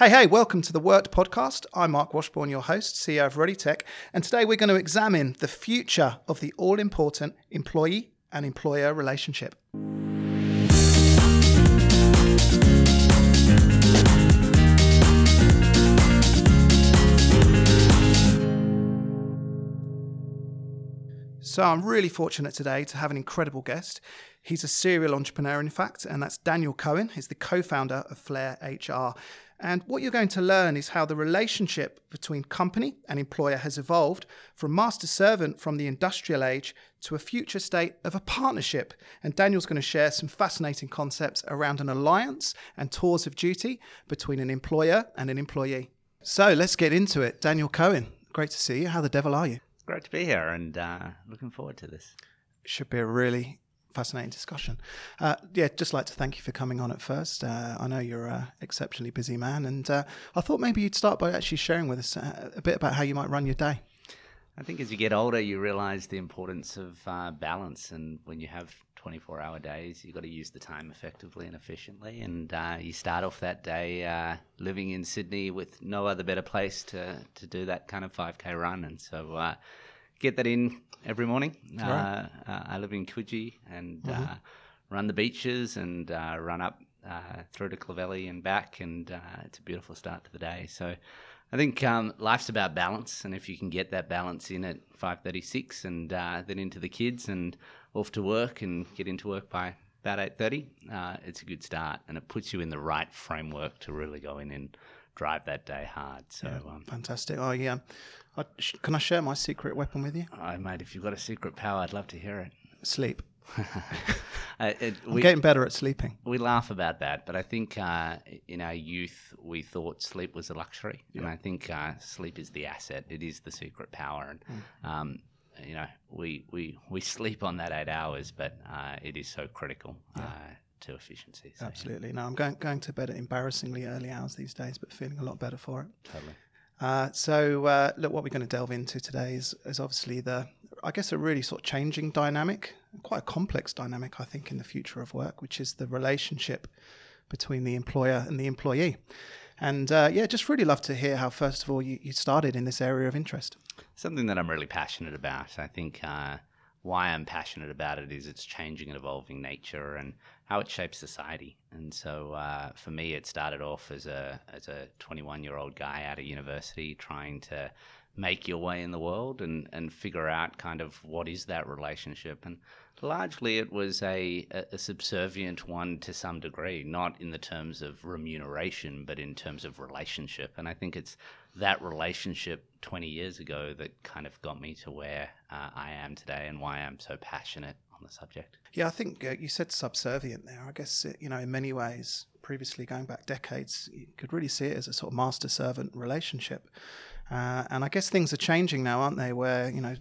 Hey, hey, welcome to the WorkED podcast. I'm Marc Washbourne, your host, CEO of ReadyTech, and today we're going to examine the future of the all important employee and employer relationship. So, I'm really fortunate today to have an incredible guest. He's a serial entrepreneur, in fact, and that's Daniel Cohen. He's the co founder of Flare HR. And what you're going to learn is how the relationship between company and employer has evolved from master servant from the industrial age to a future state of a partnership. And Daniel's going to share some fascinating concepts around an alliance and tours of duty between an employer and an employee. So let's get into it. Daniel Cohen, great to see you. How the devil are you? Great to be here and uh, looking forward to this. Should be a really fascinating discussion. Uh, yeah, just like to thank you for coming on at first. Uh, I know you're an exceptionally busy man, and uh, I thought maybe you'd start by actually sharing with us uh, a bit about how you might run your day. I think as you get older, you realize the importance of uh, balance, and when you have 24 hour days, you've got to use the time effectively and efficiently. And uh, you start off that day living in Sydney with no other better place to, to do that kind of 5K run. And so get that in every morning. Right. Uh, uh, I live in Coogee and mm-hmm. Uh, run the beaches and uh, run up through to Clovelly and back, and it's a beautiful start to the day. So. I think um, life's about balance, and if you can get that balance in at five thirty-six, and then into the kids, and off to work, and get into work by about eight thirty, uh, it's a good start, and it puts you in the right framework to really go in and drive that day hard. So yeah, um, fantastic. Oh yeah, I, can I share my secret weapon with you? Oh, mate, if you've got a secret power, I'd love to hear it. Sleep. uh, it, I'm we, getting better at sleeping. We laugh about that, but I think uh, in our youth we thought sleep was a luxury, yeah. and I think uh, sleep is the asset. It is the secret power, and mm. um, you know we, we we sleep on that eight hours, but uh, it is so critical. Yeah. To efficiency. So, Absolutely. Yeah. No, I'm going going to bed at embarrassingly early hours these days, but feeling a lot better for it. Totally. Uh, so, uh, look, what we're going to delve into today is, is obviously the, I guess, a really sort of changing dynamic, quite a complex dynamic, I think, in the future of work, which is the relationship between the employer and the employee. And uh, yeah, just really love to hear how, first of all, you, you, started in this area of interest. Something that I'm really passionate about. I think uh, why I'm passionate about it is its changing and evolving nature and how it shapes society. And so uh, for me, it started off as a as a 21 year old guy out of university trying to make your way in the world and, and figure out kind of what is that relationship. And largely it was a, a subservient one to some degree, not in the terms of remuneration, but in terms of relationship. And I think it's that relationship 20 years ago that kind of got me to where uh, I am today and why I'm so passionate on the subject. Yeah, I think uh, you said subservient there. I guess, it, you know, in many ways, previously going back decades, you could really see it as a sort of master servant relationship. Uh, and I guess things are changing now, aren't they? Where, you know,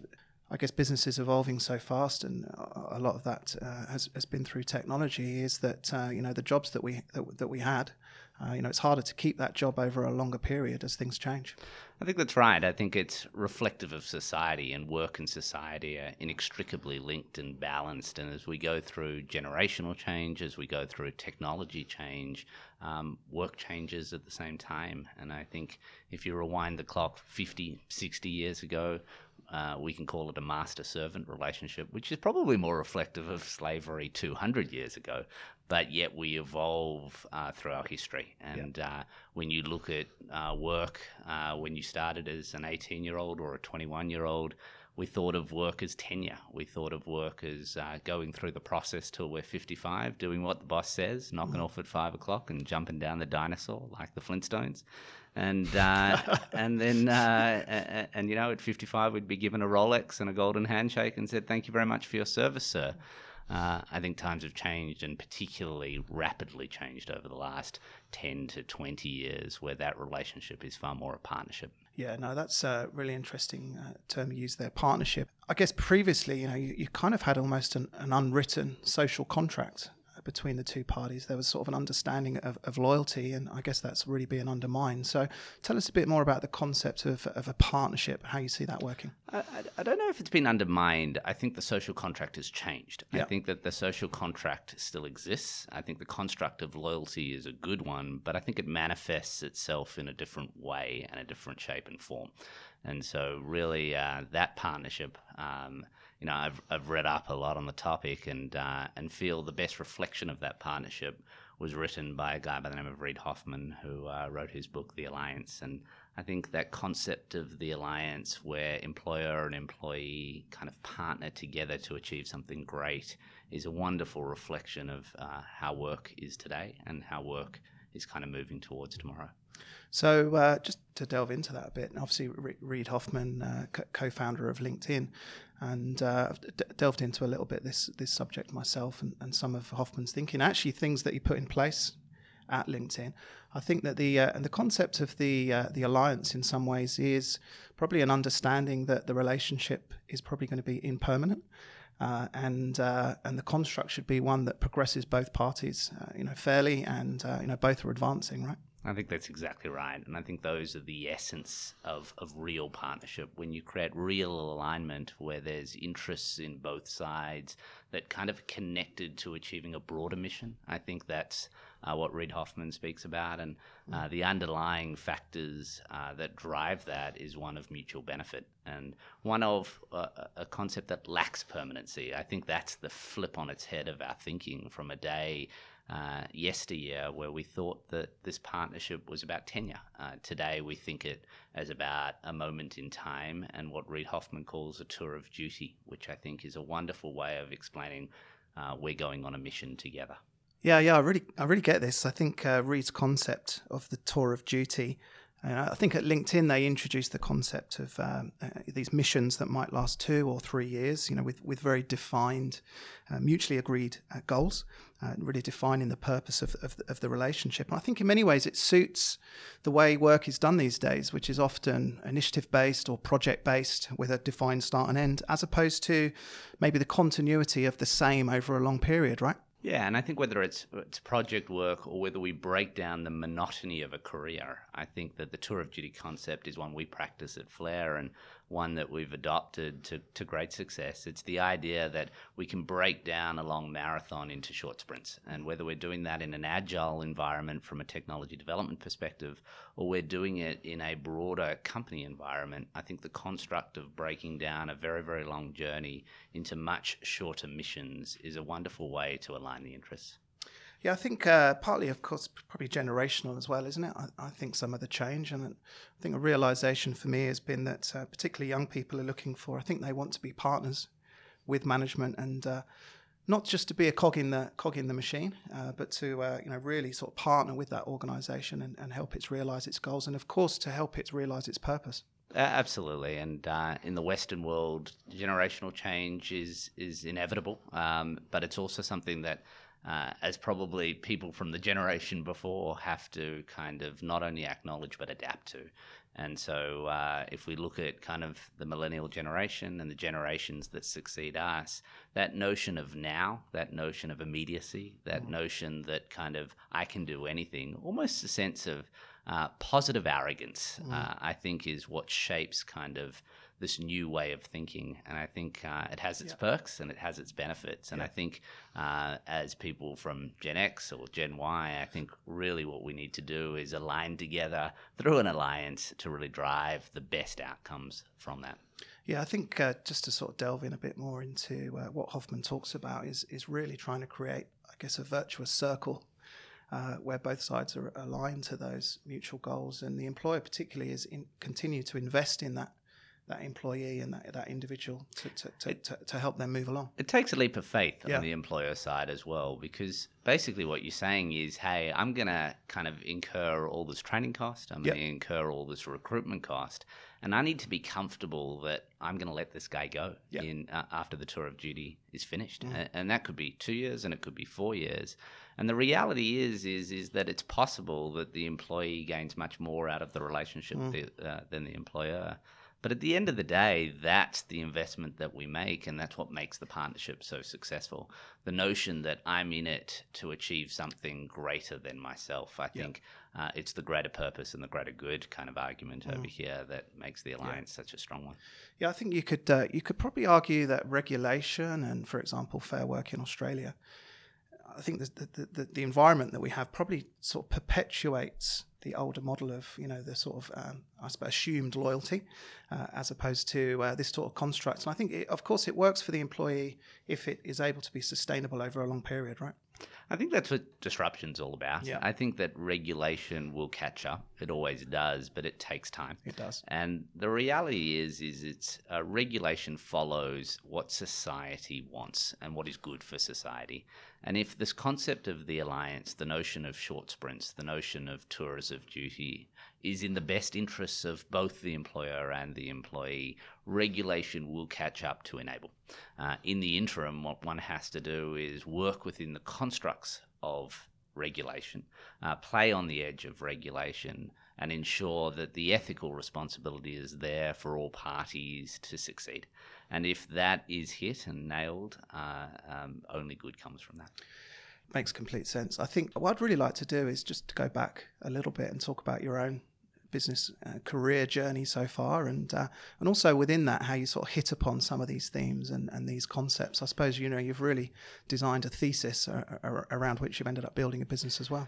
I guess business is evolving so fast, and a lot of that uh, has, has been through technology. Is that uh, you know the jobs that we that, that we had uh, you know, it's harder to keep that job over a longer period as things change. I think that's right. I think it's reflective of society, and work and society are inextricably linked and balanced. And as we go through generational change, as we go through technology change, um, work changes at the same time. And I think if you rewind the clock 50, 60 years ago, uh, we can call it a master servant relationship, which is probably more reflective of slavery 200 years ago but yet we evolve uh, through our history. And uh, when you look at uh, work, uh, when you started as an 18 year old or a 21 year old, we thought of work as tenure. We thought of work as uh, going through the process till we're 55, doing what the boss says, knocking mm. off at five o'clock and jumping down the dinosaur like the Flintstones. And uh, and then and, and you know at 55 we'd be given a Rolex and a golden handshake and said thank you very much for your service, sir. Uh, I think times have changed and particularly rapidly changed over the last 10 to 20 years, where that relationship is far more a partnership. Yeah, no, that's a really interesting uh, term you use there, partnership. I guess previously, you know, you, you kind of had almost an, an unwritten social contract between the two parties. There was sort of an understanding of, of loyalty, and I guess that's really being undermined. So, tell us a bit more about the concept of, of a partnership, how you see that working. I, I, don't know if it's been undermined. I think the social contract has changed. I think that the social contract still exists. I think the construct of loyalty is a good one, but I think it manifests itself in a different way and a different shape and form. And so, really, uh, that partnership. Um, you know, I've, I've read up a lot on the topic and uh, and feel the best reflection of that partnership was written by a guy by the name of Reid Hoffman, who uh, wrote his book The Alliance. And I think that concept of the alliance, where employer and employee kind of partner together to achieve something great, is a wonderful reflection of uh, how work is today and how work is kind of moving towards tomorrow. So, uh, just to delve into that a bit, obviously, Reid Hoffman, uh, co founder of LinkedIn, and uh, d- delved into a little bit this this subject myself and, and some of Hoffman's thinking. Actually, things that he put in place at LinkedIn. I think that the uh, and the concept of the uh, the alliance in some ways is probably an understanding that the relationship is probably going to be impermanent. Uh, and uh, and the construct should be one that progresses both parties, uh, you know, fairly, and you know both are advancing, right? I think that's exactly right. And I think those are the essence of, of real partnership. When you create real alignment where there's interests in both sides that kind of connected to achieving a broader mission, I think that's uh, what Reid Hoffman speaks about. And uh, the underlying factors uh, that drive that is one of mutual benefit and one of uh, a concept that lacks permanency. I think that's the flip on its head of our thinking from a day uh, yesteryear where we thought that this partnership was about tenure. Uh, today we think it as about a moment in time and what Reid Hoffman calls a tour of duty, which I think is a wonderful way of explaining uh, we're going on a mission together. Yeah, yeah, I really, I really get this. I think uh, Reid's concept of the tour of duty uh, I think at LinkedIn they introduced the concept of um, uh, these missions that might last two or three years, you know, with, with very defined, uh, mutually agreed uh, goals, uh, really defining the purpose of, of, of, the relationship. And I think in many ways it suits the way work is done these days, which is often initiative based or project based with a defined start and end, as opposed to maybe the continuity of the same over a long period, right? Yeah, and I think whether it's it's project work or whether we break down the monotony of a career, I think that the tour of duty concept is one we practice at Flare and one that we've adopted to, to great success. It's the idea that we can break down a long marathon into short sprints. And whether we're doing that in an agile environment from a technology development perspective or we're doing it in a broader company environment, I think the construct of breaking down a very, very long journey into much shorter missions is a wonderful way to align the interests. Yeah, I think uh, partly, of course, probably generational as well, isn't it? I, I, think some of the change, and I think a realization for me has been that uh, particularly young people are looking for. I think they want to be partners with management, and uh, not just to be a cog in the cog in the machine, uh, but to uh, you know really sort of partner with that organisation and, and help it realise its goals, and of course to help it realise its purpose. absolutely, and uh, in the Western world, generational change is is inevitable, um, but it's also something that uh, as probably people from the generation before have to kind of not only acknowledge but adapt to. And so, uh, if we look at kind of the millennial generation and the generations that succeed us, that notion of now, that notion of immediacy, that mm. notion that kind of I can do anything, almost a sense of uh, positive arrogance, mm. Uh, I think is what shapes kind of this new way of thinking. And I think uh, it has its yeah. perks and it has its benefits. And yeah. I think uh, as people from Gen X or Gen Y, I think really what we need to do is align together through an alliance to really drive the best outcomes from that. Yeah, I think uh, just to sort of delve in a bit more into uh, what Hoffman talks about is is really trying to create, I guess, a virtuous circle uh, where both sides are aligned to those mutual goals, and the employer particularly is in, continue to invest in that that employee and that, that individual to, to, to, to, to help them move along. It takes a leap of faith yeah. on the employer side as well, because basically what you're saying is, hey, I'm going to kind of incur all this training cost, I'm yep. going to incur all this recruitment cost, and I need to be comfortable that I'm going to let this guy go yep. in uh, after the tour of duty is finished, mm. and, and that could be two years, and it could be four years. And the reality is, is, is that it's possible that the employee gains much more out of the relationship mm. the, uh, than the employer But at the end of the day, that's the investment that we make, and that's what makes the partnership so successful. The notion that I'm in it to achieve something greater than myself, I think uh, it's the greater purpose and the greater good kind of argument mm. over here that makes the alliance yeah. such a strong one. Yeah, I think you could uh, you could probably argue that regulation and, for example, fair work in Australia. I think the, the, the, the environment that we have probably sort of perpetuates the older model of you know the sort of um, I suppose assumed loyalty uh, as opposed to uh, this sort of construct. And I think it, of course it works for the employee if it is able to be sustainable over a long period, right? I think that's what disruption's all about. Yeah. I think that regulation will catch up. It always does, but it takes time. It does. And the reality is, is it's uh, regulation follows what society wants and what is good for society. And if this concept of the alliance, the notion of short sprints, the notion of of duty, is in the best interests of both the employer and the employee, regulation will catch up to enable. Uh, in the interim, what one has to do is work within the constructs of regulation, uh, play on the edge of regulation, and ensure that the ethical responsibility is there for all parties to succeed. And if that is hit and nailed, uh, um, only good comes from that. Makes complete sense. I think what I'd really like to do is just to go back a little bit and talk about your own business uh, career journey so far, and uh, and also within that, how you sort of hit upon some of these themes and, and these concepts. I suppose you know you've really designed a thesis around which you've ended up building a business as well.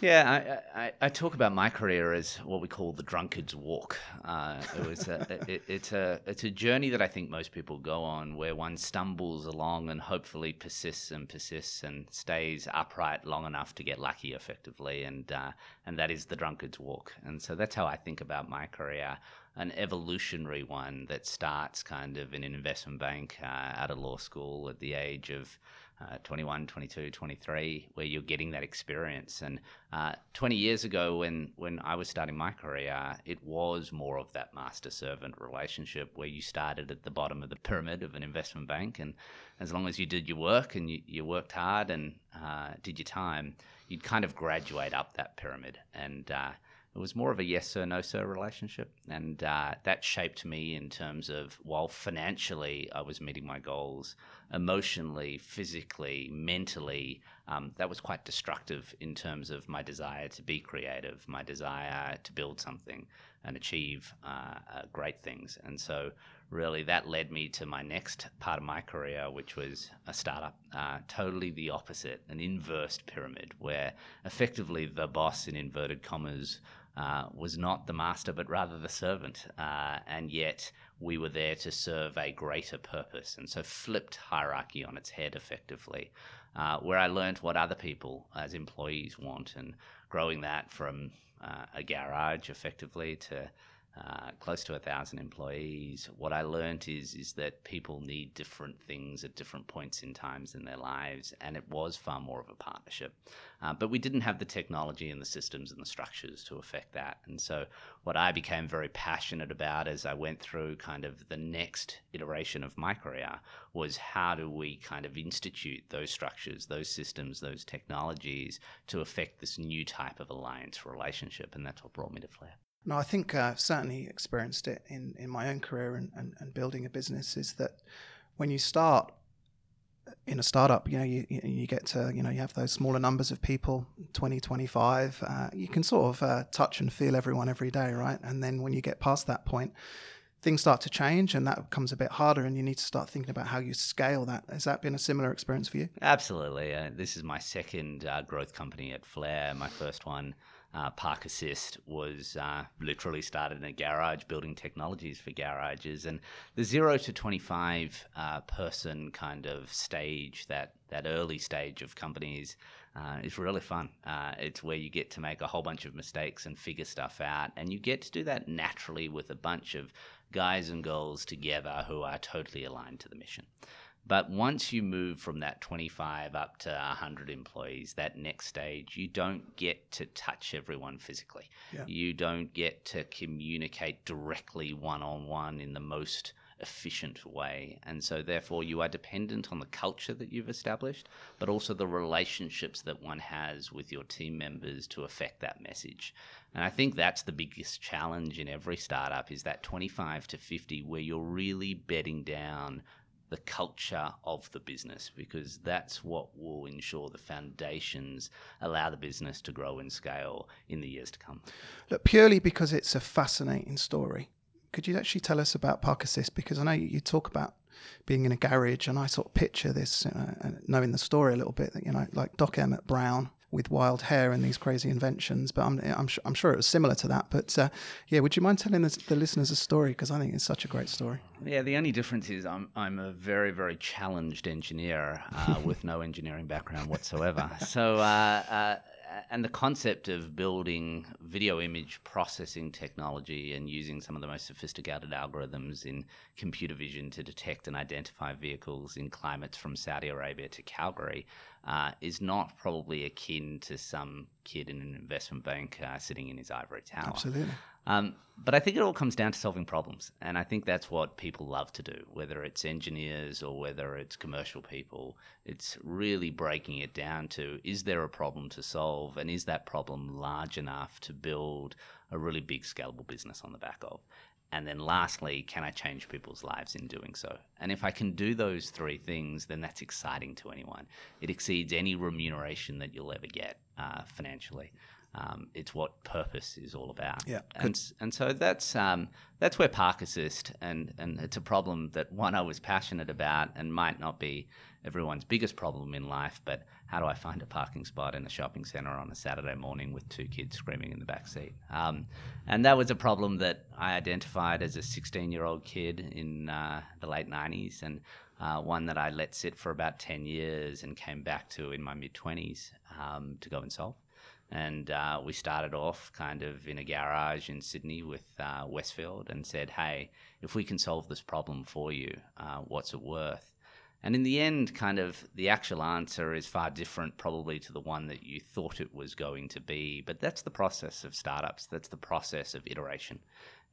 Yeah, I, I, I, talk about my career as what we call the drunkard's walk. Uh, it was a, it, it's a it's a journey that I think most people go on, where one stumbles along and hopefully persists and persists and stays upright long enough to get lucky, effectively, and uh, and that is the drunkard's walk. And so that's how I think about my career an evolutionary one that starts kind of in an investment bank uh, out of law school at the age of uh, 21, 22, 23, where you're getting that experience. And uh, 20 years ago, when, when I was starting my career, it was more of that master servant relationship where you started at the bottom of the pyramid of an investment bank. And as long as you did your work and you, you worked hard and uh, did your time, you'd kind of graduate up that pyramid. And uh, it was more of a yes sir, no sir relationship. And uh, that shaped me in terms of while financially I was meeting my goals, emotionally, physically, mentally, um, that was quite destructive in terms of my desire to be creative, my desire to build something and achieve uh, uh, great things. And so, really, that led me to my next part of my career, which was a startup. Uh, totally the opposite, an inversed pyramid, where effectively the boss, in inverted commas, uh, was not the master, but rather the servant. Uh, and yet we were there to serve a greater purpose. And so flipped hierarchy on its head effectively, uh, where I learned what other people as employees want and growing that from uh, a garage effectively to uh, close to a thousand employees. What I learned is is that people need different things at different points in times in their lives, and it was far more of a partnership. Uh, but we didn't have the technology and the systems and the structures to affect that. And so, what I became very passionate about as I went through kind of the next iteration of my career was how do we kind of institute those structures, those systems, those technologies to affect this new type of alliance relationship, and that's what brought me to Flare. No, I think uh, certainly experienced it in, in my own career and, and, and building a business is that when you start in a startup, you know, you, you get to, you know, you have those smaller numbers of people, 20, 25, uh, you can sort of uh, touch and feel everyone every day, right? And then when you get past that point, things start to change and that becomes a bit harder and you need to start thinking about how you scale that. Has that been a similar experience for you? Absolutely. Uh, this is my second uh, growth company at Flare. My first one uh, Park Assist was uh, literally started in a garage building technologies for garages. And the zero to 25 uh, person kind of stage, that, that early stage of companies, uh, is really fun. Uh, it's where you get to make a whole bunch of mistakes and figure stuff out. And you get to do that naturally with a bunch of guys and girls together who are totally aligned to the mission. But once you move from that 25 up to 100 employees, that next stage, you don't get to touch everyone physically. Yeah. You don't get to communicate directly one on one in the most efficient way. And so, therefore, you are dependent on the culture that you've established, but also the relationships that one has with your team members to affect that message. And I think that's the biggest challenge in every startup is that 25 to 50 where you're really bedding down the culture of the business because that's what will ensure the foundations allow the business to grow and scale in the years to come. Look, purely because it's a fascinating story, could you actually tell us about Park Assist? Because I know you talk about being in a garage, and I sort of picture this, uh, knowing the story a little bit, you know, like Doc Emmett Brown with wild hair and these crazy inventions. But I'm, I'm, I'm sure it was similar to that. But uh, yeah, would you mind telling the, the listeners a story? Because I think it's such a great story. Yeah, the only difference is I'm, I'm a very, very challenged engineer uh, with no engineering background whatsoever. So, uh, uh and the concept of building video image processing technology and using some of the most sophisticated algorithms in computer vision to detect and identify vehicles in climates from Saudi Arabia to Calgary uh, is not probably akin to some kid in an investment bank uh, sitting in his ivory tower. Absolutely. Um, but I think it all comes down to solving problems. And I think that's what people love to do, whether it's engineers or whether it's commercial people. It's really breaking it down to is there a problem to solve? And is that problem large enough to build a really big scalable business on the back of? And then lastly, can I change people's lives in doing so? And if I can do those three things, then that's exciting to anyone. It exceeds any remuneration that you'll ever get uh, financially. Um, it's what purpose is all about. Yeah, and and so that's um, that's where Park Assist and and it's a problem that one I was passionate about and might not be everyone's biggest problem in life, but how do I find a parking spot in a shopping center on a Saturday morning with two kids screaming in the back seat? Um, and that was a problem that I identified as a 16 year old kid in uh, the late 90s and. Uh, one that I let sit for about 10 years and came back to in my mid 20s um, to go and solve. And uh, we started off kind of in a garage in Sydney with uh, Westfield and said, hey, if we can solve this problem for you, uh, what's it worth? And in the end, kind of the actual answer is far different, probably to the one that you thought it was going to be. But that's the process of startups. That's the process of iteration.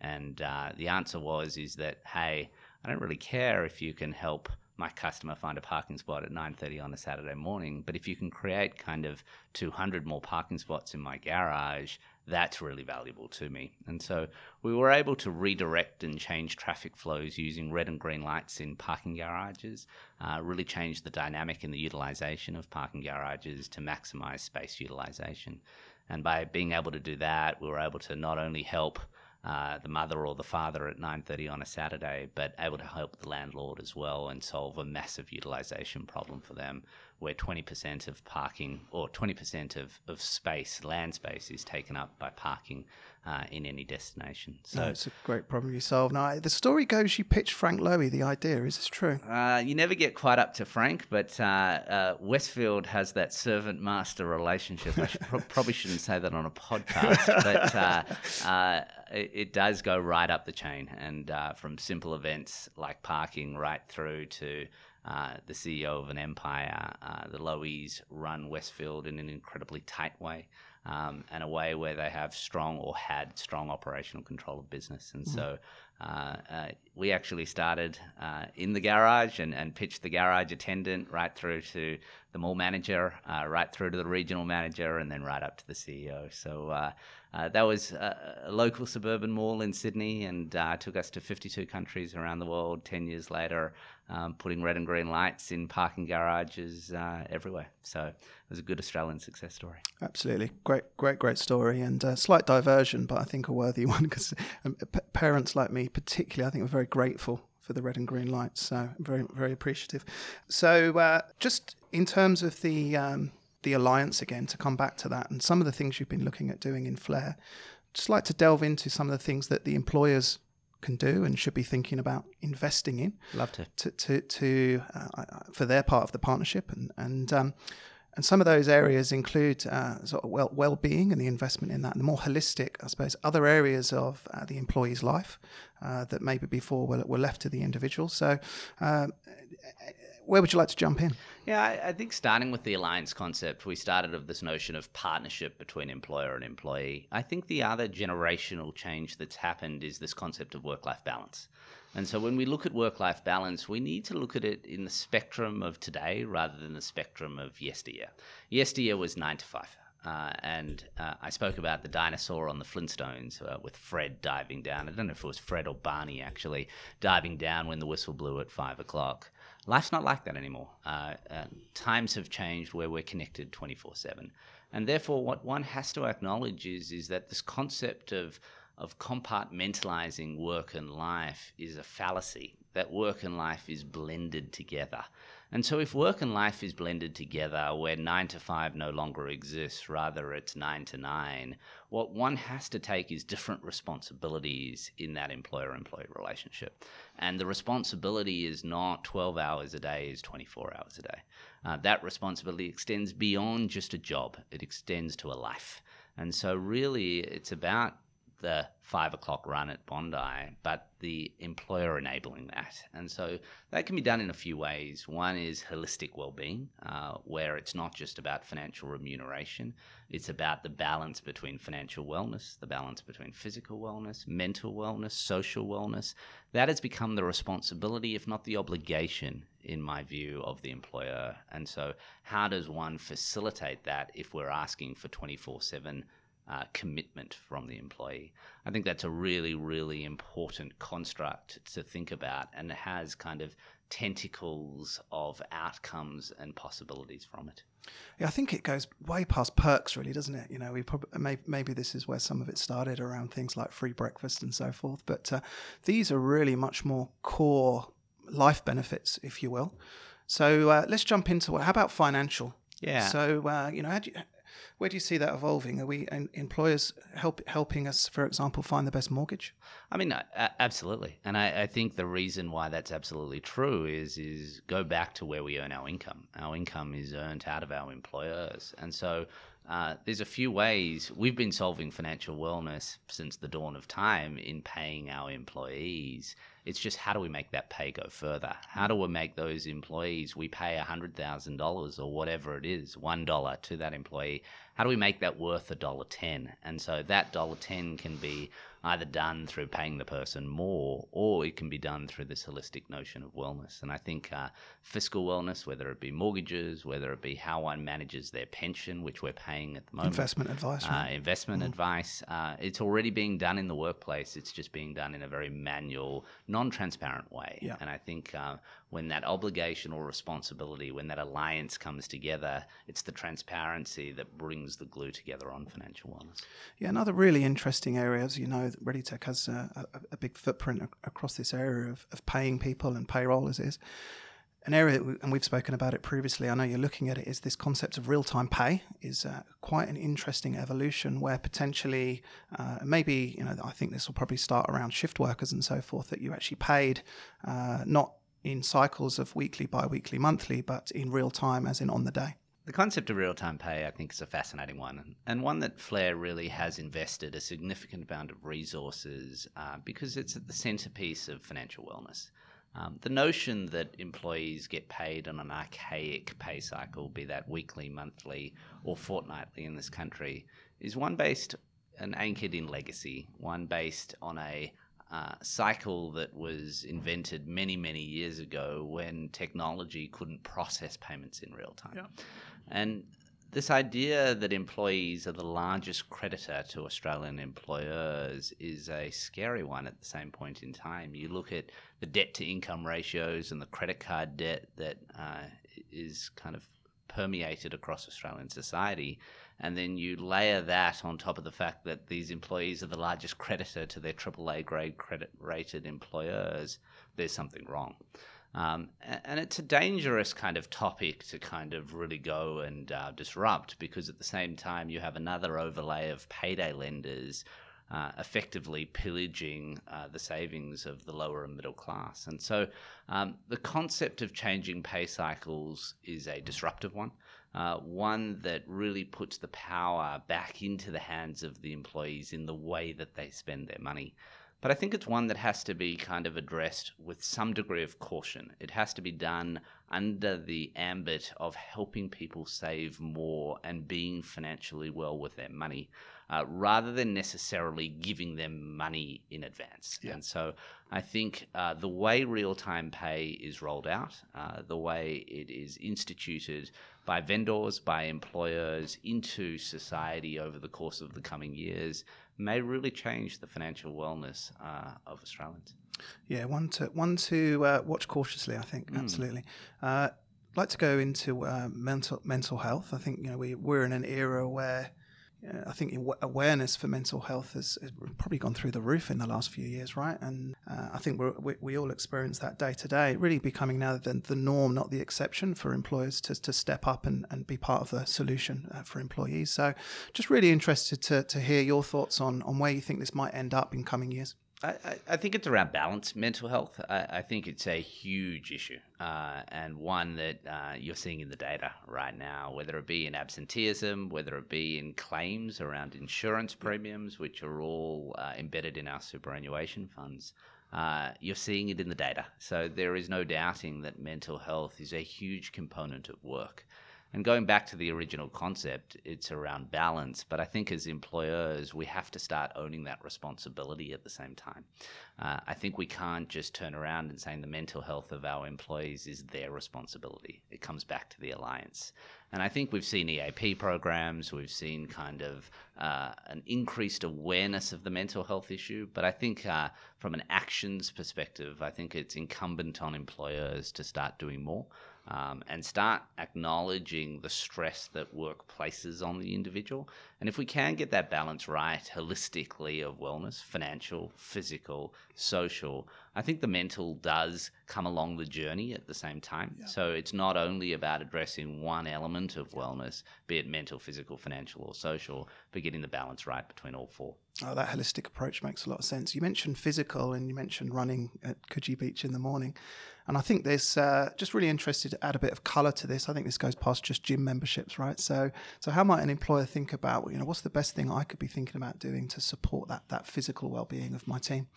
And uh, the answer was, is that hey, I don't really care if you can help my customer find a parking spot at 9.30 on a saturday morning but if you can create kind of 200 more parking spots in my garage that's really valuable to me. And so we were able to redirect and change traffic flows using red and green lights in parking garages uh, really change the dynamic in the utilization of parking garages to maximize space utilization. And by being able to do that we were able to not only help uh, the mother or the father at 9.30 on a Saturday, but able to help the landlord as well and solve a massive utilization problem for them where 20% of parking or 20% of, of space, land space, is taken up by parking uh, in any destination. So no, it's a great problem you solve. Now, the story goes you pitched Frank Lowy the idea. Is this true? Uh, you never get quite up to Frank, but uh, uh Westfield has that servant master relationship. I should, probably shouldn't say that on a podcast, but uh, uh, it, it, does go right up the chain and from simple events like parking right through to uh, the CEO of an empire. Uh, the Lowys run Westfield in an incredibly tight way. Um, and a way where they have strong or had strong operational control of business. And mm-hmm. so uh, uh, we actually started uh, in the garage and, and pitched the garage attendant right through to the mall manager, uh, right through to the regional manager, and then right up to the CEO. So uh, uh, that was a, local suburban mall in Sydney and took us to 52 countries around the world 10 years later, um, putting red and green lights in parking garages everywhere. So it was a good Australian success story. Absolutely. Great, great, great story. And a slight diversion, but I think a worthy one because um, parents like me, particularly, I think, are very grateful for the red and green lights. So I'm very, very appreciative. So uh, just in terms of the um, the alliance again, to come back to that and some of the things you've been looking at doing in Flare, just like to delve into some of the things that the employers can do and should be thinking about investing in. Love to to to, to uh, for their part of the partnership and and. Um, and some of those areas include uh, sort of well well-being and the investment in that, and the more holistic, I suppose, other areas of uh, the employee's life uh, that maybe before were, were, left to the individual. So, um, where would you like to jump in? Yeah, I, I, think starting with the alliance concept, we started of this notion of partnership between employer and employee. I think the other generational change that's happened is this concept of work life balance. And so when we look at work life balance, we need to look at it in the spectrum of today rather than the spectrum of yesteryear. Yesteryear was nine to five. Uh, and uh, I spoke about the dinosaur on the Flintstones uh, with Fred diving down. I don't know if it was Fred or Barney actually diving down when the whistle blew at five o'clock. Life's not like that anymore. Uh, uh, times have changed where we're connected 24 7. And therefore, what one has to acknowledge is, is that this concept of of compartmentalizing work and life is a fallacy. That work and life is blended together. And so, if work and life is blended together, where nine to five no longer exists, rather it's nine to nine, what one has to take is different responsibilities in that employer employee relationship. And the responsibility is not 12 hours a day, is 24 hours a day. Uh, that responsibility extends beyond just a job, it extends to a life. And so, really, it's about the five o'clock run at Bondi, but the employer enabling that. And so that can be done in a few ways. One is holistic well-being, uh, where it's not just about financial remuneration; it's about the balance between financial wellness, the balance between physical wellness, mental wellness, social wellness. That has become the responsibility, if not the obligation, in my view, of the employer. And so, how does one facilitate that if we're asking for twenty-four-seven uh, commitment from the employee. I think that's a really, really important construct to think about and it has kind of tentacles of outcomes and possibilities from it. Yeah, I think it goes way past perks, really, doesn't it? You know, we probably maybe, maybe this is where some of it started around things like free breakfast and so forth. But uh, these are really much more core life benefits, if you will. So uh, let's jump into what. How about financial? Yeah. So uh, you know, how do you, where do you see that evolving? Are we employers help, helping us, for example, find the best mortgage? I mean, absolutely, and I, I, think the reason why that's absolutely true is is go back to where we earn our income. Our income is earned out of our employers, and so uh, there's a few ways we've been solving financial wellness since the dawn of time in paying our employees. It's just how do we make that pay go further? How do we make those employees, we pay $100,000 or whatever it is, $1 to that employee, how do we make that worth a dollar ten? And so that dollar ten can be either done through paying the person more, or it can be done through this holistic notion of wellness. And I think uh, fiscal wellness, whether it be mortgages, whether it be how one manages their pension, which we're paying at the moment, investment advice, uh, right? investment mm. advice, uh, it's already being done in the workplace. It's just being done in a very manual, non-transparent way. Yeah. And I think uh, when that obligation or responsibility, when that alliance comes together, it's the transparency that brings the glue together on financial wellness. Yeah, another really interesting area, as you know, ReadyTech has a, a, a big footprint across this area of, of paying people and payroll as is. An area, we, and we've spoken about it previously. I know you're looking at it. Is this concept of real-time pay is uh, quite an interesting evolution, where potentially, uh, maybe you know, I think this will probably start around shift workers and so forth. That you actually paid uh, not in cycles of weekly, bi weekly, monthly, but in real time, as in on the day. The concept of real time pay, I think, is a fascinating one, and one that Flare really has invested a significant amount of resources uh, because it's at the centerpiece of financial wellness. Um, the notion that employees get paid on an archaic pay cycle, be that weekly, monthly, or fortnightly in this country, is one based and anchored in legacy, one based on a uh, cycle that was invented many, many years ago when technology couldn't process payments in real time. Yeah. And this idea that employees are the largest creditor to Australian employers is a scary one at the same point in time. You look at the debt to income ratios and the credit card debt that uh, is kind of permeated across Australian society and then you layer that on top of the fact that these employees are the largest creditor to their AAA grade credit rated employers, there's something wrong. Um, and it's a dangerous kind of topic to kind of really go and uh, disrupt because at the same time you have another overlay of payday lenders uh, effectively pillaging uh, the savings of the lower and middle class. And so um, the concept of changing pay cycles is a disruptive one uh, one that really puts the power back into the hands of the employees in the way that they spend their money. But I think it's one that has to be kind of addressed with some degree of caution. It has to be done under the ambit of helping people save more and being financially well with their money. Uh, rather than necessarily giving them money in advance. Yeah. And so I think uh, the way real time pay is rolled out, uh, the way it is instituted by vendors, by employers into society over the course of the coming years may really change the financial wellness uh, of Australians. Yeah, one to one to uh, watch cautiously. I think absolutely. Uh, I'd like to go into uh, mental mental health. I think you know we we're in an era where I think awareness for mental health has, has probably gone through the roof in the last few years, right? And uh, I think we we all experience that day to day, really becoming now the, the norm, not the exception, for employers to, to step up and, and be part of the solution uh, for employees. So, just really interested to, to hear your thoughts on on where you think this might end up in coming years. I, I- think it's around balance, mental health. I, I think it's a huge issue uh, and one that uh, you're seeing in the data right now, whether it be in absenteeism, whether it be in claims around insurance premiums, which are all uh, embedded in our superannuation funds. Uh, you're seeing it in the data. So there is no doubting that mental health is a huge component of work. And going back to the original concept, it's around balance. But I think as employers, we have to start owning that responsibility at the same time. Uh, I think we can't just turn around and saying the mental health of our employees is their responsibility. It comes back to the alliance. And I think we've seen EAP programs, we've seen kind of uh, an increased awareness of the mental health issue. But I think uh, from an actions perspective, I think it's incumbent on employers to start doing more um, and start acknowledging the stress that work places on the individual. And if we can get that balance right holistically of wellness, financial, physical, social, I think the mental does come along the journey at the same time. So it's not only about addressing one element of wellness, be it mental, physical, financial, or social, but getting the balance right between all four. Oh, that holistic approach makes a lot of sense. You mentioned physical and you mentioned running at Coogee Beach in the morning. And I think this uh, just really interested to add a bit of colour to this. I think this goes past just gym memberships, right? So, so how might an employer think about, you know, what's the best thing I could be thinking about doing to support that that physical well-being of my team?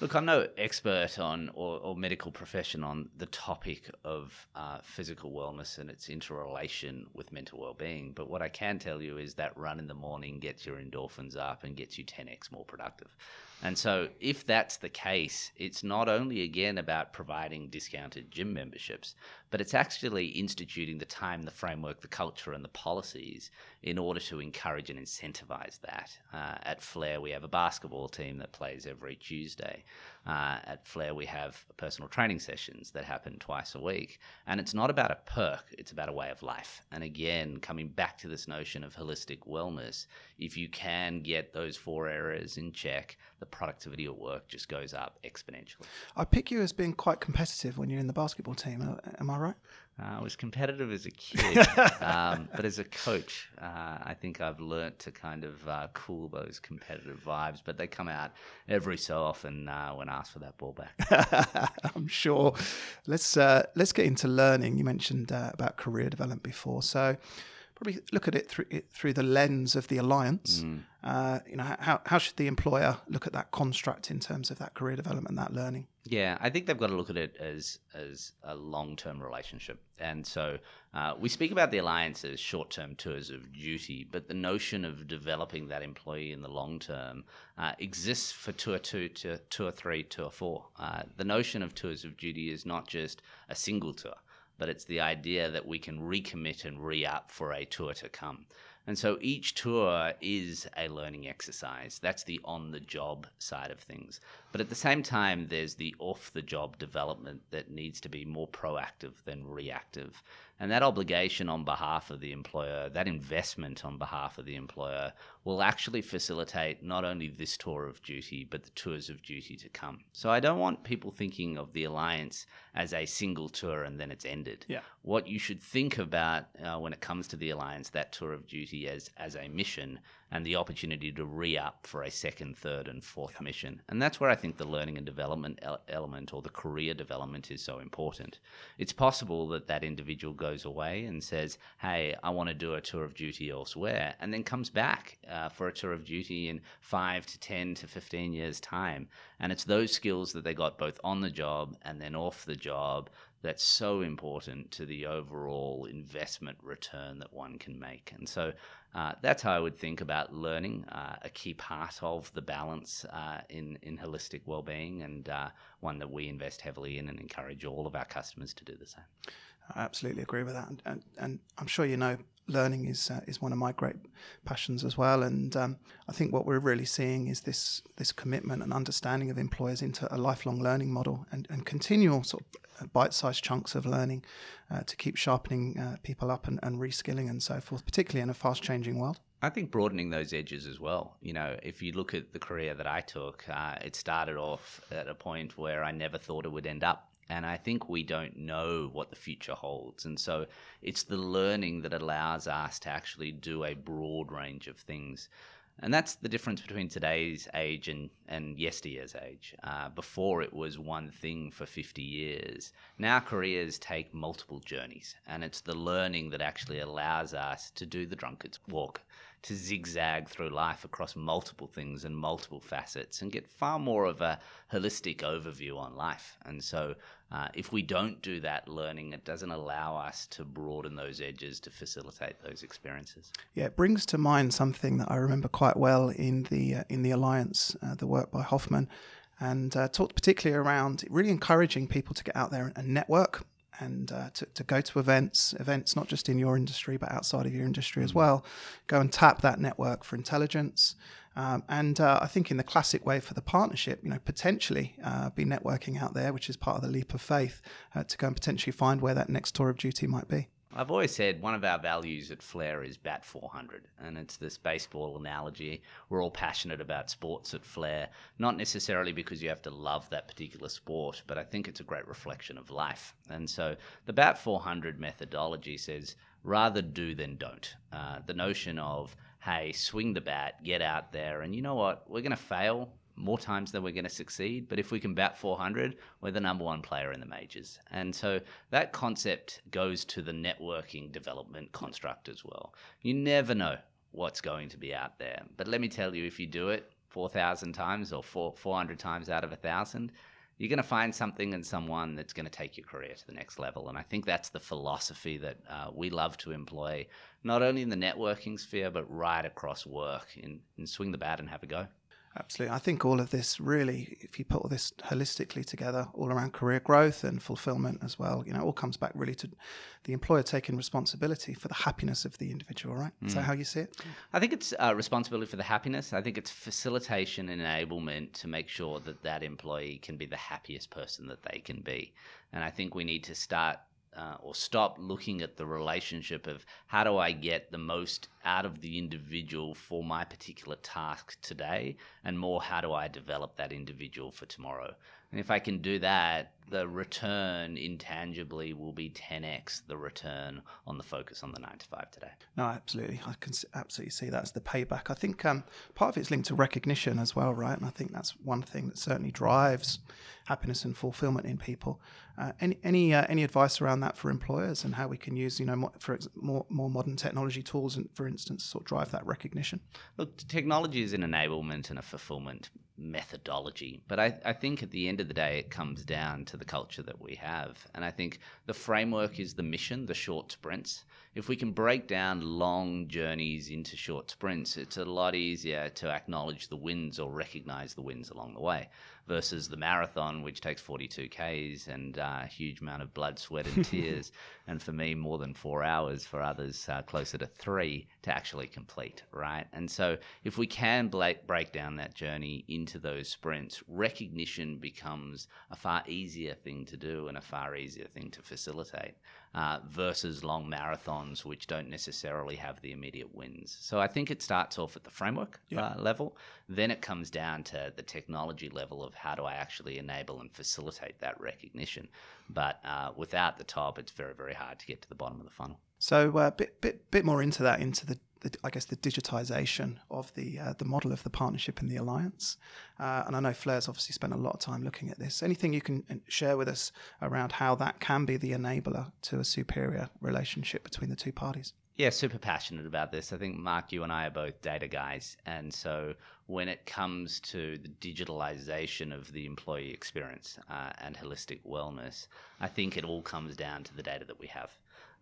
Look, I'm no expert on or, or medical profession on the topic of uh, physical wellness and its interrelation with mental well-being. But what I can tell you is that run in the morning gets your endorphins up and gets you 10x more productive. And so, if that's the case, it's not only again about providing discounted gym memberships, but it's actually instituting the time, the framework, the culture, and the policies in order to encourage and incentivize that. Uh, at Flare, we have a basketball team that plays every Tuesday. Uh, at Flare, we have personal training sessions that happen twice a week. And it's not about a perk, it's about a way of life. And again, coming back to this notion of holistic wellness, if you can get those four areas in check, the productivity at work just goes up exponentially. I pick you as being quite competitive when you're in the basketball team. Uh, Am I right? Uh, I was competitive as a kid, um, but as a coach, uh, I think I've learnt to kind of uh, cool those competitive vibes. But they come out every so often uh, when asked for that ball back. I'm sure. Let's uh, let's get into learning. You mentioned uh, about career development before, so probably look at it through it through the lens of the alliance. Uh, you know, how how should the employer look at that construct in terms of that career development, that learning? Yeah, I think they've got to look at it as as a long term relationship, and so uh, we speak about the alliance as short term tours of duty, but the notion of developing that employee in the long term uh, exists for tour two, to tour three, tour four. Uh, the notion of tours of duty is not just a single tour, but it's the idea that we can recommit and re up for a tour to come. And so each tour is a learning exercise. That's the on the job side of things. But at the same time, there's the off the job development that needs to be more proactive than reactive. And that obligation on behalf of the employer, that investment on behalf of the employer, will actually facilitate not only this tour of duty, but the tours of duty to come. So I don't want people thinking of the Alliance as a single tour and then it's ended. Yeah. What you should think about uh, when it comes to the Alliance, that tour of duty, as, as a mission and the opportunity to re up for a second, third, and fourth mission. And that's where I think the learning and development element or the career development is so important. It's possible that that individual goes away and says, Hey, I want to do a tour of duty elsewhere, and then comes back uh, for a tour of duty in five to 10 to 15 years' time. And it's those skills that they got both on the job and then off the job that's so important to the overall investment return that one can make. And so uh, that's how I would think about learning, uh, a key part of the balance uh, in, in holistic well-being and uh, one that we invest heavily in and encourage all of our customers to do the same. I absolutely agree with that. And, and, and I'm sure you know learning is uh, is one of my great passions as well. And um, I think what we're really seeing is this this commitment and understanding of employers into a lifelong learning model and, and continual sort of bite-sized chunks of learning uh, to keep sharpening uh, people up and, and reskilling and so forth, particularly in a fast-changing world. I think broadening those edges as well. You know, if you look at the career that I took, uh, it started off at a point where I never thought it would end up and I think we don't know what the future holds. And so it's the learning that allows us to actually do a broad range of things. And that's the difference between today's age and, and yesteryear's age. Uh, before it was one thing for 50 years. Now careers take multiple journeys, and it's the learning that actually allows us to do the drunkard's walk, to zigzag through life across multiple things and multiple facets and get far more of a holistic overview on life. And so, uh, if we don't do that learning, it doesn't allow us to broaden those edges to facilitate those experiences. Yeah, it brings to mind something that I remember quite well in the uh, in the Alliance, uh, the work by Hoffman, and uh, talked particularly around really encouraging people to get out there and network and uh, to, to go to events, events not just in your industry but outside of your industry as well. Go and tap that network for intelligence. Um, and uh, I think in the classic way for the partnership, you know, potentially uh, be networking out there, which is part of the leap of faith, uh, to go and potentially find where that next tour of duty might be. I've always said one of our values at Flare is bat 400, and it's this baseball analogy. We're all passionate about sports at Flare, not necessarily because you have to love that particular sport, but I think it's a great reflection of life. And so the bat 400 methodology says rather do than don't. Uh, the notion of, hey, swing the bat, get out there, and you know what? We're going to fail more times than we're going to succeed. But if we can bat 400, we're the number one player in the majors. And so that concept goes to the networking development construct as well. You never know what's going to be out there. But let me tell you, if you do it 4,000 times or 400 times out of a 1,000, you're going to find something and someone that's going to take your career to the next level. And I think that's the philosophy that uh, we love to employ, not only in the networking sphere, but right across work in, in swing the bat and have a go. Absolutely. I think all of this really, if you put all this holistically together, all around career growth and fulfillment as well, you know, all comes back really to the employer taking responsibility for the happiness of the individual, right? Mm. Is that mm. how you see it? I think it's uh, responsibility for the happiness. I think it's facilitation and enablement to make sure that that employee can be the happiest person that they can be. And I think we need to start uh, or stop looking at the relationship of how do I get the most out of the individual for my particular task today, and more how do I develop that individual for tomorrow. And if I can do that, the return intangibly will be 10x the return on the focus on the 9 to 5 today. No, absolutely. I can absolutely see that's the payback. I think um, part of it's linked to recognition as well, right? And I think that's one thing that certainly drives happiness and fulfillment in people. Uh, any any uh, any advice around that for employers and how we can use you know more, for more more modern technology tools and for instance sort of drive that recognition? Look, technology is an enablement and a fulfillment methodology. But I, I think at the end of the day, it comes down to the culture that we have. And I think the framework is the mission, the short sprints. If we can break down long journeys into short sprints, it's a lot easier to acknowledge the wins or recognize the wins along the way versus the marathon, which takes 42 Ks and uh, a huge amount of blood, sweat, and tears. and for me, more than four hours, for others, uh, closer to three to actually complete, right? And so if we can break down that journey into those sprints, recognition becomes a far easier thing to do and a far easier thing to facilitate uh, versus long marathons, which don't necessarily have the immediate wins. So I think it starts off at the framework yeah. uh, level, then it comes down to the technology level of how do I actually enable and facilitate that recognition. But uh, without the top, it's very, very hard to get to the bottom of the funnel. So a uh, bit, bit, bit more into that, into the the, I guess the digitization of the uh, the model of the partnership and the alliance. Uh, and I know Flare's obviously spent a lot of time looking at this. Anything you can uh, share with us around how that can be the enabler to a superior relationship between the two parties? Yeah, super passionate about this. I think Marc, you and I are both data guys, and so when it comes to the digitalization of the employee experience uh, and holistic wellness, I think it all comes down to the data that we have.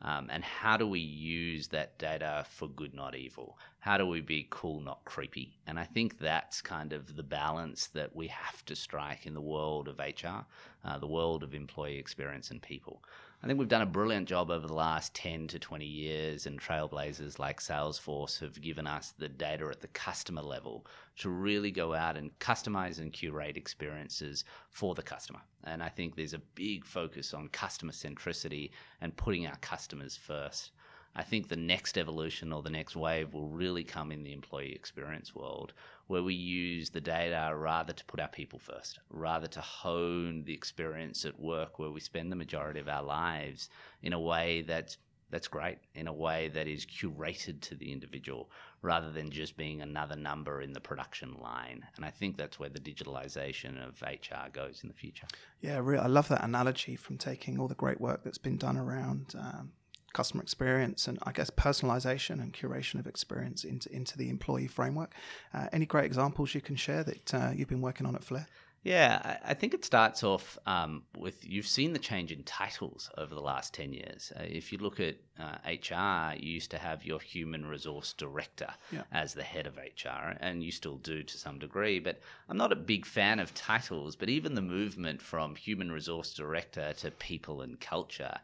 Um, and how do we use that data for good, not evil? How do we be cool, not creepy? And I think that's kind of the balance that we have to strike in the world of HR, uh, the world of employee experience and people. I think we've done a brilliant job over the last 10 to 20 years, and trailblazers like Salesforce have given us the data at the customer level to really go out and customize and curate experiences for the customer. And I think there's a big focus on customer centricity and putting our customers first. I think the next evolution or the next wave will really come in the employee experience world, where we use the data rather to put our people first, rather to hone the experience at work where we spend the majority of our lives in a way that's that's great in a way that is curated to the individual rather than just being another number in the production line. And I think that's where the digitalization of HR goes in the future. Yeah, I love that analogy from taking all the great work that's been done around um, customer experience and I guess personalization and curation of experience into into the employee framework. Uh, any great examples you can share that uh, you've been working on at Flare? Yeah, I think it starts off um, with you've seen the change in titles over the last 10 years. Uh, if you look at uh, HR, you used to have your human resource director yeah. as the head of HR, and you still do to some degree. But I'm not a big fan of titles, but even the movement from human resource director to people and culture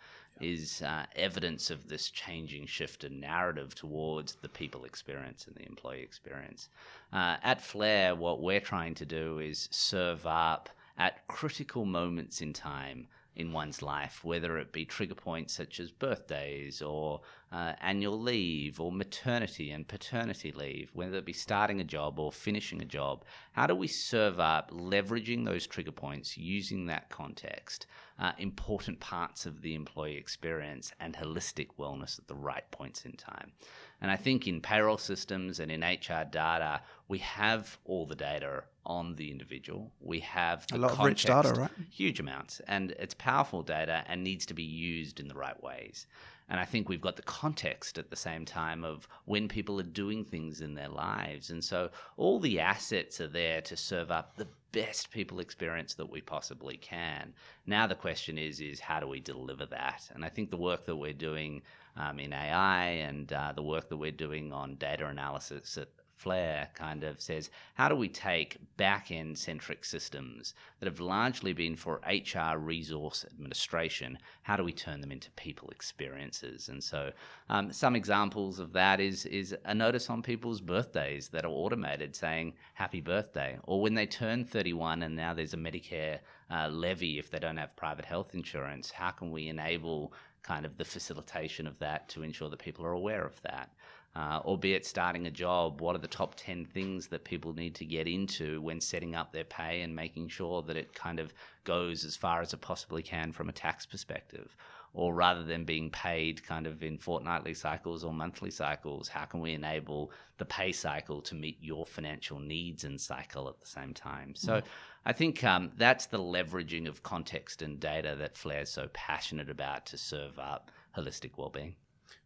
is uh, evidence of this changing shift in narrative towards the people experience and the employee experience. Uh, at Flare, what we're trying to do is serve up at critical moments in time in one's life, whether it be trigger points such as birthdays or uh, annual leave or maternity and paternity leave, whether it be starting a job or finishing a job. How do we serve up leveraging those trigger points using that context? Uh, important parts of the employee experience and holistic wellness at the right points in time. And I think in payroll systems and in HR data, we have all the data on the individual. We have a lot context, of rich data, right? Huge amounts, and it's powerful data and needs to be used in the right ways. And I think we've got the context at the same time of when people are doing things in their lives. And so all the assets are there to serve up the best people experience that we possibly can. Now the question is is how do we deliver that? And I think the work that we're doing um, in AI and uh, the work that we're doing on data analysis at Flare kind of says, how do we take back end centric systems that have largely been for HR resource administration? How do we turn them into people experiences? And so, um, some examples of that is is a notice on people's birthdays that are automated saying happy birthday, or when they turn 31 and now there's a Medicare uh, levy if they don't have private health insurance. How can we enable kind of the facilitation of that to ensure that people are aware of that? Uh, albeit starting a job, what are the top 10 things that people need to get into when setting up their pay and making sure that it kind of goes as far as it possibly can from a tax perspective? Or rather than being paid kind of in fortnightly cycles or monthly cycles, how can we enable the pay cycle to meet your financial needs and cycle at the same time? So mm. I think um, that's the leveraging of context and data that Flare's so passionate about to serve up holistic well-being.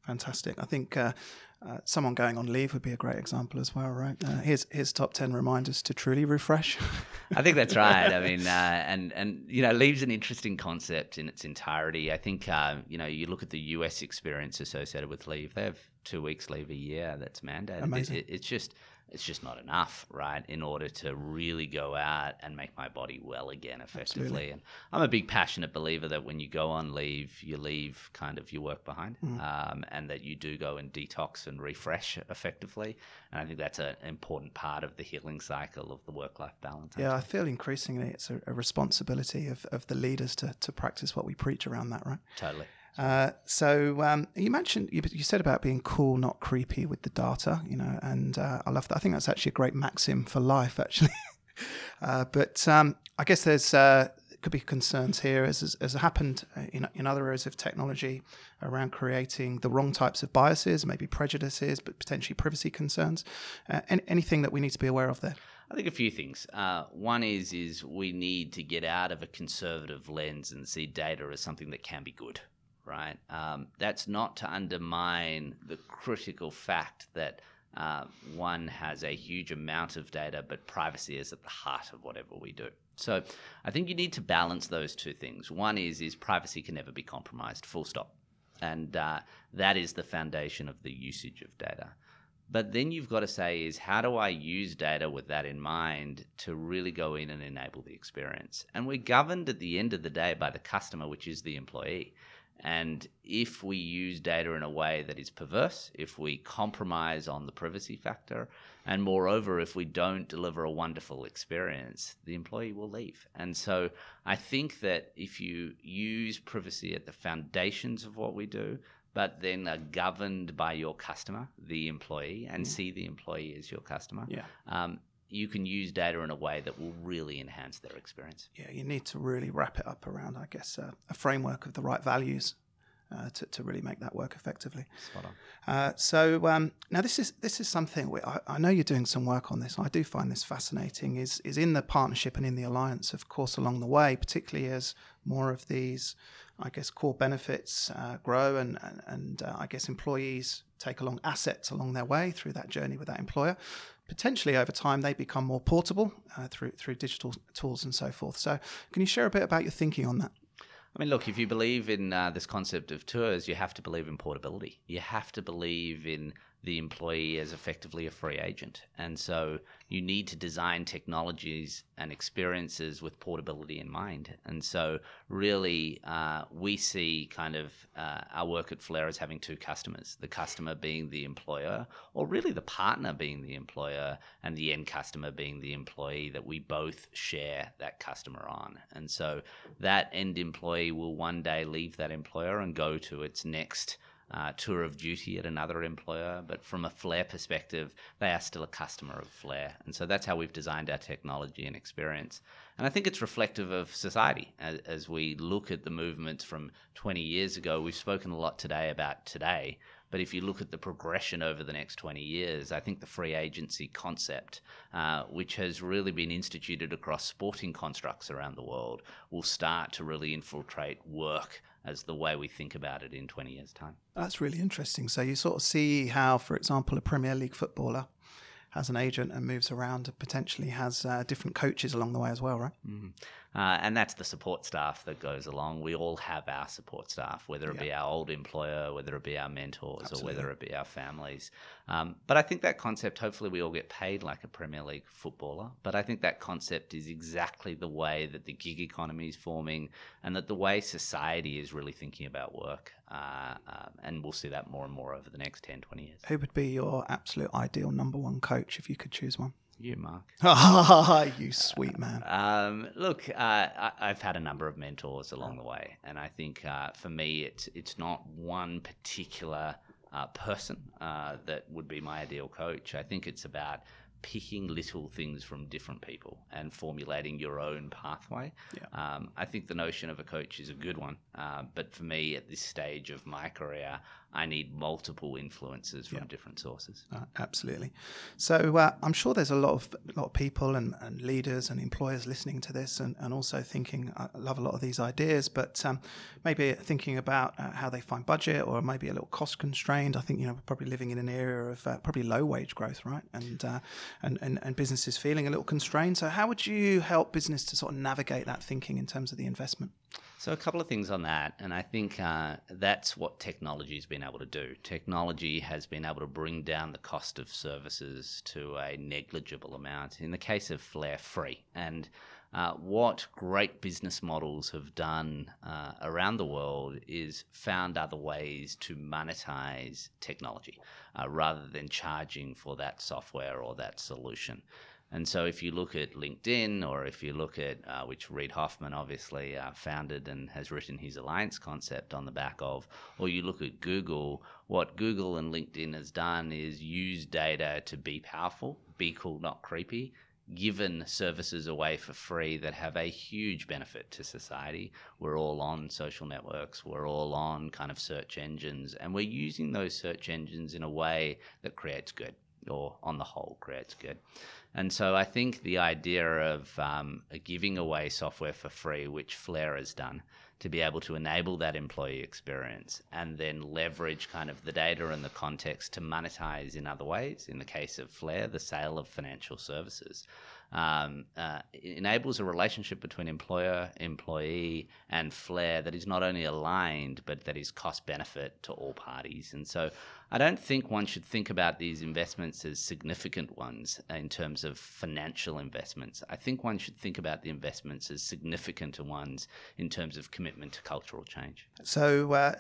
Fantastic. I think uh, uh, someone going on leave would be a great example as well, right? Uh, here's here's top ten reminders to truly refresh. I think that's right. I mean, uh, and and you know, leave's an interesting concept in its entirety. I think uh, you know, you look at the US experience associated with leave; they have two weeks leave a year that's mandated. Amazing. It, it, it's just it's just not enough, right, in order to really go out and make my body well again effectively. Absolutely. And I'm a big passionate believer that when you go on leave, you leave kind of your work behind, mm. um, and that you do go and detox and refresh effectively. And I think that's an important part of the healing cycle of the work life balance. Yeah, I feel increasingly it's a, a responsibility of, of the leaders to, to practice what we preach around that, right? Totally. Uh, so um, you mentioned you, you, said about being cool, not creepy with the data, you know, and uh, I love that. I think that's actually a great maxim for life, actually. uh, but um, I guess there's uh, could be concerns here, as has, as happened uh, in, in other areas of technology, around creating the wrong types of biases, maybe prejudices, but potentially privacy concerns. Uh, any, anything that we need to be aware of there? I think a few things. Uh, one is is we need to get out of a conservative lens and see data as something that can be good, right? Um, that's not to undermine the critical fact that uh, one has a huge amount of data, but privacy is at the heart of whatever we do. So I think you need to balance those two things. One is is privacy can never be compromised, full stop, and uh, that is the foundation of the usage of data. But then you've got to say is how do I use data with that in mind to really go in and enable the experience? And we're governed at the end of the day by the customer, which is the employee. And if we use data in a way that is perverse, if we compromise on the privacy factor, and moreover, if we don't deliver a wonderful experience, the employee will leave. And so I think that if you use privacy at the foundations of what we do, but then are governed by your customer, the employee, and mm. see the employee as your customer. Yeah. Um, you can use data in a way that will really enhance their experience. Yeah, you need to really wrap it up around, I guess, uh, a framework of the right values uh, to, to really make that work effectively. Spot on. Uh, so um, now this is this is something we, I, I, know you're doing some work on this. I do find this fascinating. Is is in the partnership and in the alliance, of course, along the way, particularly as more of these, I guess, core benefits uh, grow and and, and uh, I guess employees take along assets along their way through that journey with that employer. Potentially over time, they become more portable uh, through through digital tools and so forth. So, can you share a bit about your thinking on that? I mean, look, if you believe in uh, this concept of tours, you have to believe in portability. You have to believe in the employee as effectively a free agent. And so you need to design technologies and experiences with portability in mind. And so, really, uh, we see kind of uh, our work at Flare as having two customers the customer being the employer, or really the partner being the employer, and the end customer being the employee that we both share that customer on. And so, that end employee will one day leave that employer and go to its next uh, tour of duty at another employer, but from a Flare perspective, they are still a customer of Flare. And so that's how we've designed our technology and experience. And I think it's reflective of society as, as we look at the movements from 20 years ago. We've spoken a lot today about today, but if you look at the progression over the next 20 years, I think the free agency concept, uh, which has really been instituted across sporting constructs around the world, will start to really infiltrate work as the way we think about it in 20 years' time. That's really interesting. So you sort of see how, for example, a Premier League footballer has an agent and moves around and potentially has uh, different coaches along the way as well, right? Mm-hmm. Uh, and that's the support staff that goes along. We all have our support staff, whether it yeah. be our old employer, whether it be our mentors, Absolutely. or whether it be our families. Um, but I think that concept, hopefully, we all get paid like a Premier League footballer. But I think that concept is exactly the way that the gig economy is forming and that the way society is really thinking about work. Uh, uh, and we'll see that more and more over the next 10, 20 years. Who would be your absolute ideal number one coach if you could choose one? You, Marc. you sweet man. Um, look, uh, I, have had a number of mentors along the way, and I think uh, for me, it's it's not one particular uh, person uh, that would be my ideal coach. I think it's about picking little things from different people and formulating your own pathway. Yeah. Um, I think the notion of a coach is a good one, uh, but for me at this stage of my career, I need multiple influences from yeah. different sources. Uh, absolutely. So uh, I'm sure there's a lot of a lot of people and, and leaders and employers listening to this, and, and also thinking I love a lot of these ideas, but um, maybe thinking about uh, how they find budget or maybe a little cost constrained. I think you know we're probably living in an area of uh, probably low wage growth, right? And, uh, and and and businesses feeling a little constrained. So how would you help business to sort of navigate that thinking in terms of the investment? So, a couple of things on that, and I think uh, that's what technology has been able to do. Technology has been able to bring down the cost of services to a negligible amount. In the case of Flare Free, and uh, what great business models have done uh, around the world is found other ways to monetize technology uh, rather than charging for that software or that solution. And so, if you look at LinkedIn, or if you look at uh, which Reid Hoffman obviously uh, founded and has written his alliance concept on the back of, or you look at Google, what Google and LinkedIn has done is use data to be powerful, be cool, not creepy, given services away for free that have a huge benefit to society. We're all on social networks, we're all on kind of search engines, and we're using those search engines in a way that creates good, or on the whole, creates good. And so I think the idea of um, giving away software for free, which Flare has done, to be able to enable that employee experience and then leverage kind of the data and the context to monetize in other ways. In the case of Flare, the sale of financial services. Um, uh, enables a relationship between employer, employee, and Flare that is not only aligned, but that is cost benefit to all parties. And so I don't think one should think about these investments as significant ones in terms of financial investments. I think one should think about the investments as significant ones in terms of commitment to cultural change. So, uh,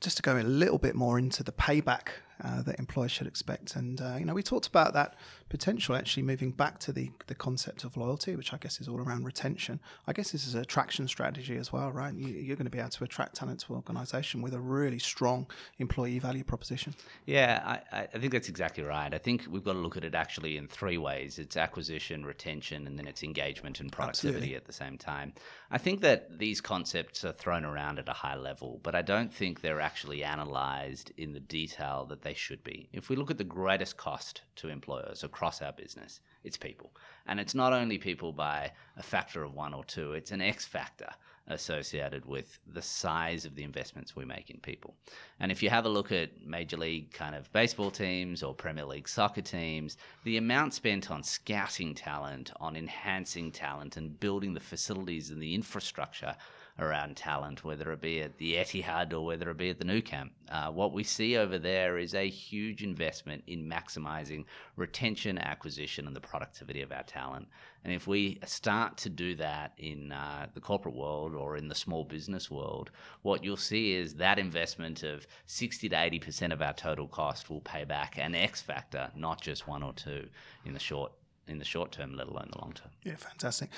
just to go a little bit more into the payback uh, that employers should expect. And uh, you know, we talked about that potential actually moving back to the the concept of loyalty, which I guess is all around retention. I guess this is an attraction strategy as well, right? You, are going to be able to attract talent to an organisation with a really strong employee value proposition. Yeah, I, I think that's exactly right. I think we've got to look at it actually in three ways: it's acquisition, retention, and then it's engagement and productivity Absolutely. at the same time. I think that these concepts are thrown around at a high level, but I don't think they're actually analysed in the detail that they should be. If we look at the greatest cost to employers across our business, it's people. And it's not only people by a factor of one or two, it's an X factor associated with the size of the investments we make in people. And if you have a look at Major League kind of baseball teams or Premier League soccer teams, the amount spent on scouting talent, on enhancing talent, and building the facilities and the infrastructure around talent, whether it be at the Etihad or whether it be at the Nou Camp. Uh, what we see over there is a huge investment in maximizing retention, acquisition, and the productivity of our talent. And if we start to do that in uh, the corporate world or in the small business world, what you'll see is that investment of 60 to 80% of our total cost will pay back an X factor, not just one or two in the short in the short term, let alone the long term. Yeah, fantastic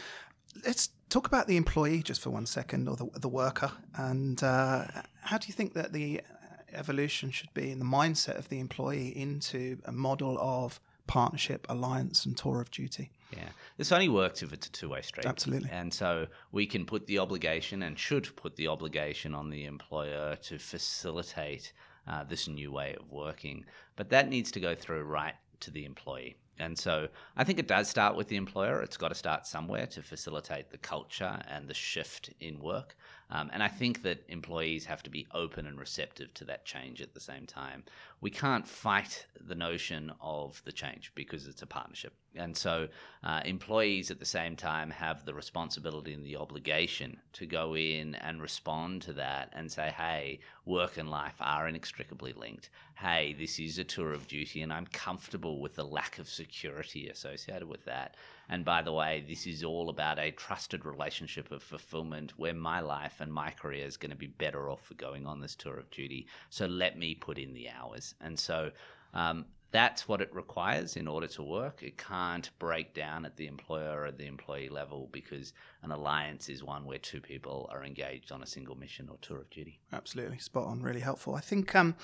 let's talk about the employee just for one second, or the, the worker. And uh, how do you think that the evolution should be in the mindset of the employee into a model of partnership, alliance, and tour of duty? Yeah, this only works if it's a two way street. Absolutely. And so we can put the obligation and should put the obligation on the employer to facilitate uh, this new way of working. But that needs to go through right to the employee. And so I think it does start with the employer. It's got to start somewhere to facilitate the culture and the shift in work. Um, and I think that employees have to be open and receptive to that change at the same time. We can't fight the notion of the change because it's a partnership. And so uh, employees at the same time have the responsibility and the obligation to go in and respond to that and say, hey, work and life are inextricably linked. Hey, this is a tour of duty, and I'm comfortable with the lack of security associated with that. And by the way, this is all about a trusted relationship of fulfillment where my life and my career is going to be better off for going on this tour of duty. So let me put in the hours. And so um, that's what it requires in order to work. It can't break down at the employer or the employee level because an alliance is one where two people are engaged on a single mission or tour of duty. Absolutely, spot on, really helpful. I think um,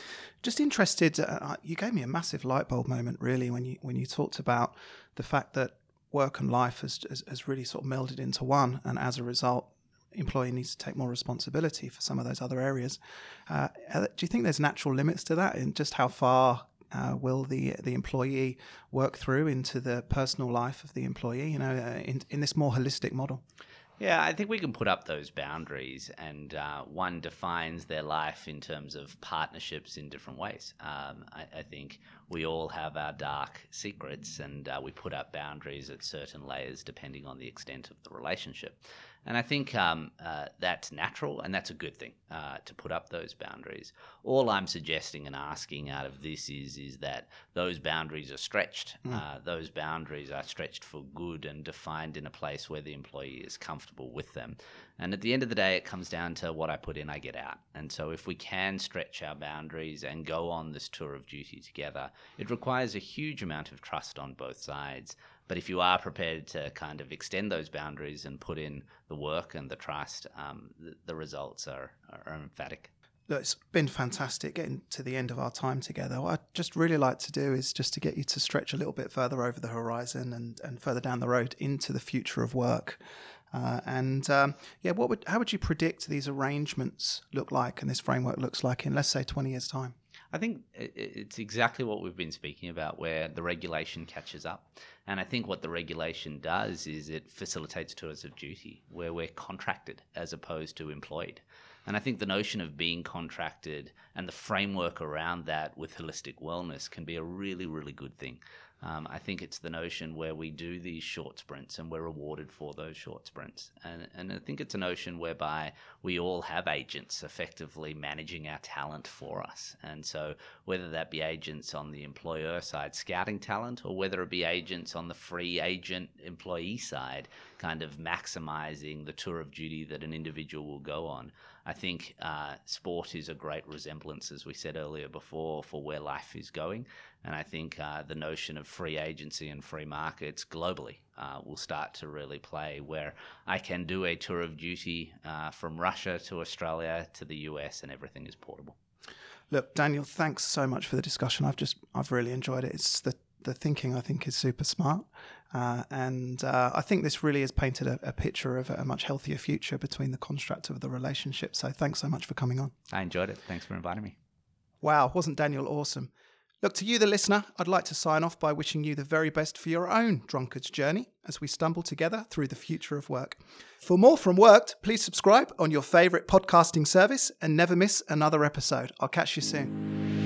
just interested. Uh, uh you gave me a massive light bulb moment, really, when you when you talked about the fact that work and life has, has, has really sort of melded into one, and as a result, employee needs to take more responsibility for some of those other areas. Uh, do you think there's natural limits to that, and just how far uh, will the the employee work through into the personal life of the employee? You know, uh, in in this more holistic model. Yeah, I think we can put up those boundaries, and uh, one defines their life in terms of partnerships in different ways. Um, I, I, think we all have our dark secrets, and uh, we put up boundaries at certain layers depending on the extent of the relationship. And I think um, uh, that's natural and that's a good thing uh, to put up those boundaries. All I'm suggesting and asking out of this is, is that those boundaries are stretched. Mm. Uh, those boundaries are stretched for good and defined in a place where the employee is comfortable with them. And at the end of the day, it comes down to what I put in, I get out. And so if we can stretch our boundaries and go on this tour of duty together, it requires a huge amount of trust on both sides. But if you are prepared to kind of extend those boundaries and put in the work and the trust, um, the, the, results are, are emphatic. look, it's been fantastic getting to the end of our time together. What I'd just really like to do is just to get you to stretch a little bit further over the horizon and, and further down the road into the future of work. Uh, and um, yeah, what would how would you predict these arrangements look like and this framework looks like in let's say twenty years' time? I think it's exactly what we've been speaking about, where the regulation catches up. And I think what the regulation does is it facilitates tours of duty, where we're contracted as opposed to employed. And I think the notion of being contracted and the framework around that with holistic wellness can be a really, really good thing. Um, I think it's the notion where we do these short sprints and we're rewarded for those short sprints. And, and I think it's a notion whereby we all have agents effectively managing our talent for us. And so, whether that be agents on the employer side scouting talent, or whether it be agents on the free agent employee side, kind of maximizing the tour of duty that an individual will go on. I think uh, sport is a great resemblance, as we said earlier before, for where life is going. And I think uh, the notion of free agency and free markets globally uh, will start to really play where I can do a tour of duty uh, from Russia to Australia to the US and everything is portable. Look, Daniel, thanks so much for the discussion. I've just, I've really enjoyed it. It's the, the thinking I think is super smart. Uh, and uh, I think this really has painted a, a, picture of a much healthier future between the construct of the relationship. So thanks so much for coming on. I enjoyed it. Thanks for inviting me. Wow, wasn't Daniel awesome? Look, to you, the listener, I'd like to sign off by wishing you the very best for your own drunkard's journey as we stumble together through the future of work. For more from WorkED, please subscribe on your favourite podcasting service and never miss another episode. I'll catch you soon.